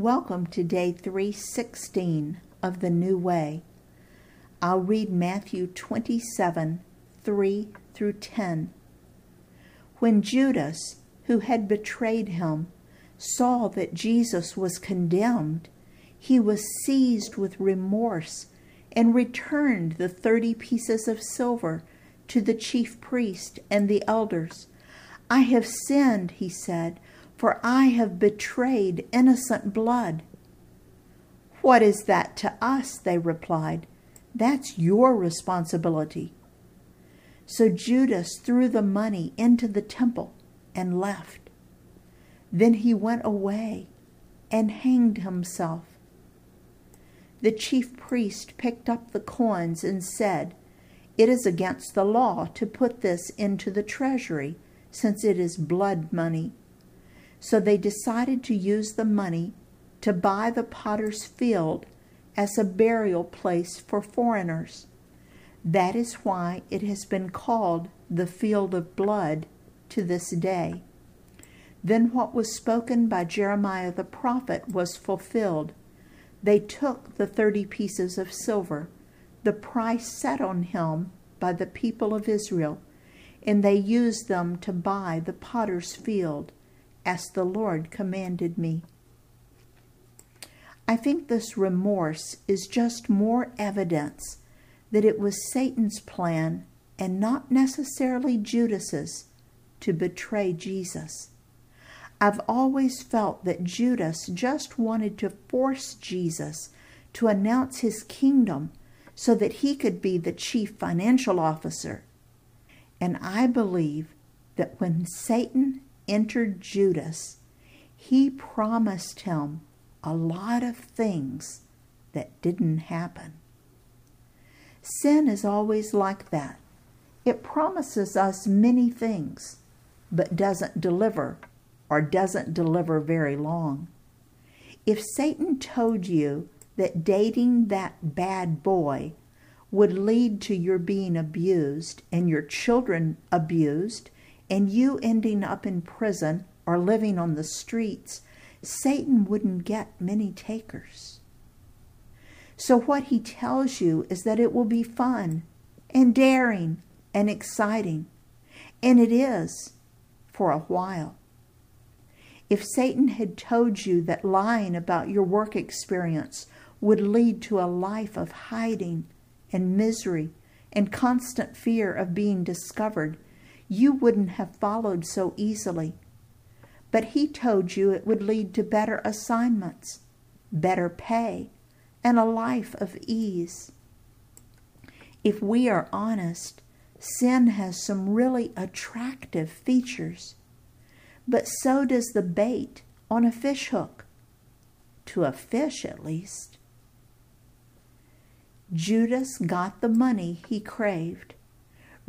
Welcome to day 316 of the New Way. I'll read Matthew 27 3 through 10. When Judas, who had betrayed him, saw that Jesus was condemned, he was seized with remorse and returned the thirty pieces of silver to the chief priest and the elders. I have sinned, he said, for I have betrayed innocent blood. What is that to us? They replied. That's your responsibility. So Judas threw the money into the temple and left. Then he went away and hanged himself. The chief priest picked up the coins and said, It is against the law to put this into the treasury since it is blood money. So they decided to use the money to buy the potter's field as a burial place for foreigners. That is why it has been called the field of blood to this day. Then what was spoken by Jeremiah the prophet was fulfilled. They took the thirty pieces of silver, the price set on him by the people of Israel, and they used them to buy the potter's field, as the Lord commanded me. I think this remorse is just more evidence that it was Satan's plan and not necessarily Judas's to betray Jesus. I've always felt that Judas just wanted to force Jesus to announce his kingdom so that he could be the chief financial officer and I believe that when Satan entered Judas, he promised him a lot of things that didn't happen. Sin is always like that. It promises us many things, but doesn't deliver or doesn't deliver very long. If Satan told you that dating that bad boy would lead to your being abused and your children abused and you ending up in prison or living on the streets, Satan wouldn't get many takers. So, what he tells you is that it will be fun and daring and exciting. And it is for a while. If Satan had told you that lying about your work experience would lead to a life of hiding and misery and constant fear of being discovered, you wouldn't have followed so easily. But he told you it would lead to better assignments, better pay, and a life of ease. If we are honest, sin has some really attractive features, but so does the bait on a fish hook, to a fish at least. Judas got the money he craved,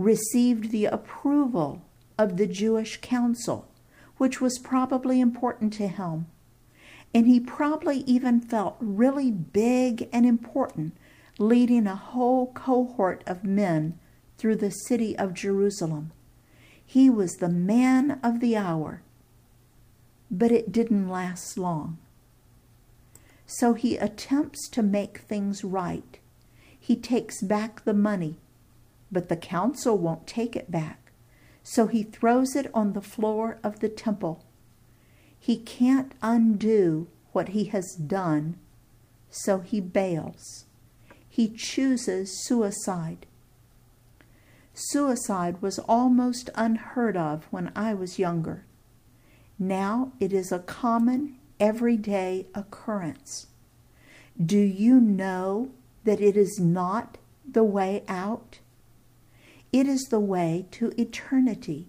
received the approval of the Jewish council, which was probably important to him, and he probably even felt really big and important leading a whole cohort of men through the city of Jerusalem. He was the man of the hour, but it didn't last long. So he attempts to make things right he takes back the money, but the council won't take it back. So he throws it on the floor of the temple. He can't undo what he has done, so he bails. He chooses suicide. Suicide was almost unheard of when I was younger. Now it is a common, everyday occurrence. Do you know that it is not the way out? It is the way to eternity.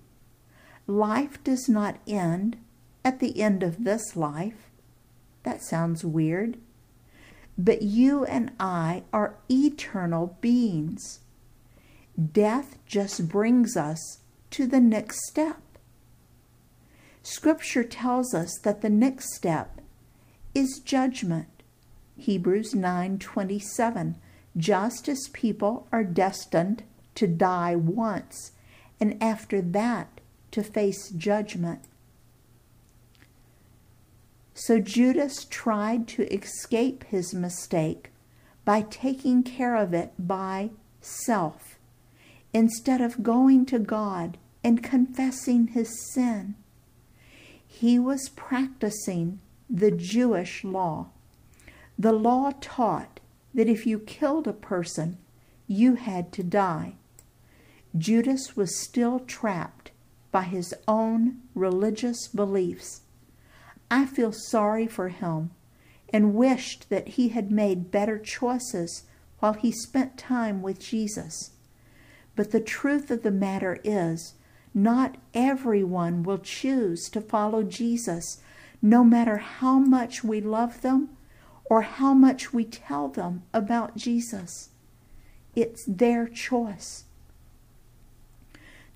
Life does not end at the end of this life. That sounds weird. But you and I are eternal beings. Death just brings us to the next step. Scripture tells us that the next step is judgment. Hebrews 9:27 just as people are destined to die once and after that to face judgment. So Judas tried to escape his mistake by taking care of it by self, instead of going to God and confessing his sin. He was practicing the Jewish law. The law taught that if you killed a person, you had to die. Judas was still trapped by his own religious beliefs. I feel sorry for him and wished that he had made better choices while he spent time with Jesus. But the truth of the matter is, not everyone will choose to follow Jesus, no matter how much we love them or how much we tell them about Jesus. It's their choice.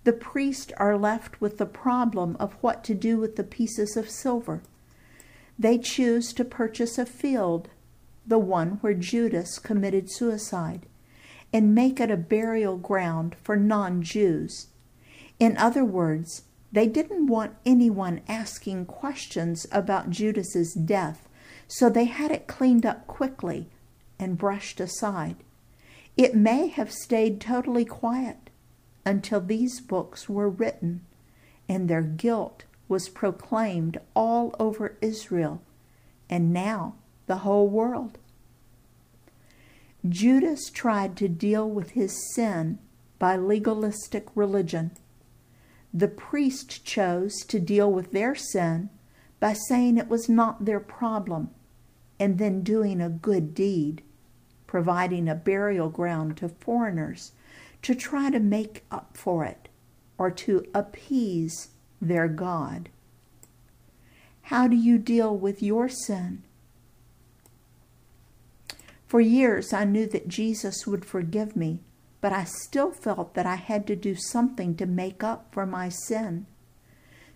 The priests are left with the problem of what to do with the pieces of silver. They choose to purchase a field, the one where Judas committed suicide, and make it a burial ground for non Jews. In other words, they didn't want anyone asking questions about Judas's death, so they had it cleaned up quickly and brushed aside. It may have stayed totally quiet until these books were written and their guilt was proclaimed all over Israel and now the whole world. Judas tried to deal with his sin by legalistic religion. The priest chose to deal with their sin by saying it was not their problem and then doing a good deed providing a burial ground to foreigners to try to make up for it or to appease their God. How do you deal with your sin? For years, I knew that Jesus would forgive me, but I still felt that I had to do something to make up for my sin.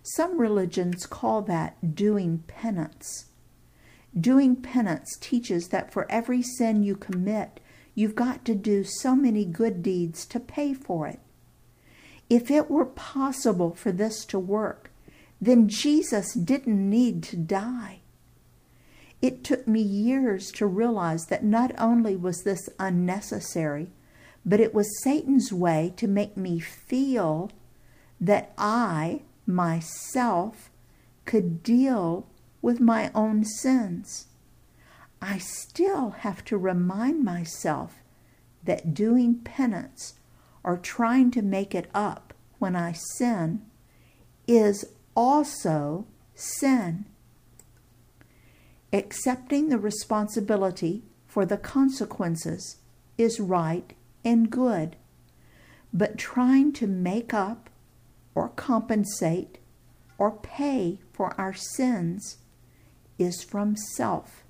Some religions call that doing penance. Doing penance teaches that for every sin you commit, you've got to do so many good deeds to pay for it. If it were possible for this to work, then Jesus didn't need to die. It took me years to realize that not only was this unnecessary, but it was Satan's way to make me feel that I, myself, could deal with my own sins. I still have to remind myself that doing penance or trying to make it up when I sin is also sin. Accepting the responsibility for the consequences is right and good, but trying to make up or compensate or pay for our sins is from self.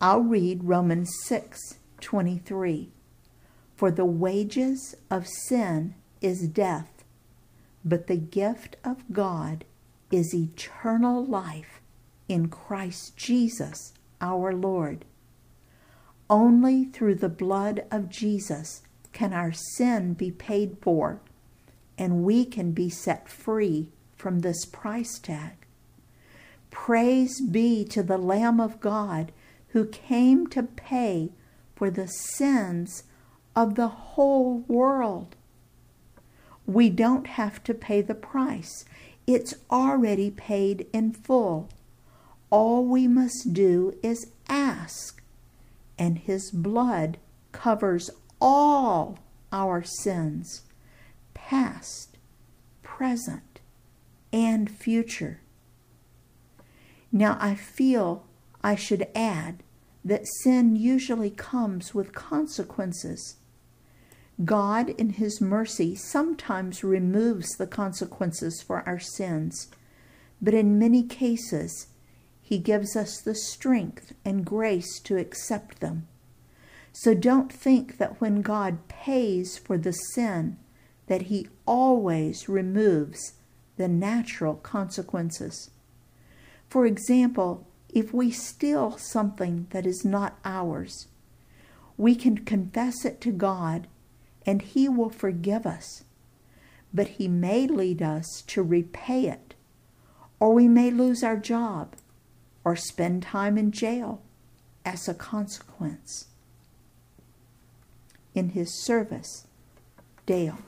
I'll read Romans 6 23. For the wages of sin is death, but the gift of God is eternal life in Christ Jesus our Lord. Only through the blood of Jesus can our sin be paid for, and we can be set free from this price tag. Praise be to the Lamb of God who came to pay for the sins of the whole world. We don't have to pay the price. It's already paid in full. All we must do is ask, and His blood covers all our sins, past, present, and future. Now, I feel I should add that sin usually comes with consequences. God, in His mercy, sometimes removes the consequences for our sins, but in many cases, He gives us the strength and grace to accept them. So don't think that when God pays for the sin, that He always removes the natural consequences. For example, if we steal something that is not ours, we can confess it to God and He will forgive us. But He may lead us to repay it, or we may lose our job, or spend time in jail as a consequence. In his service, Dale.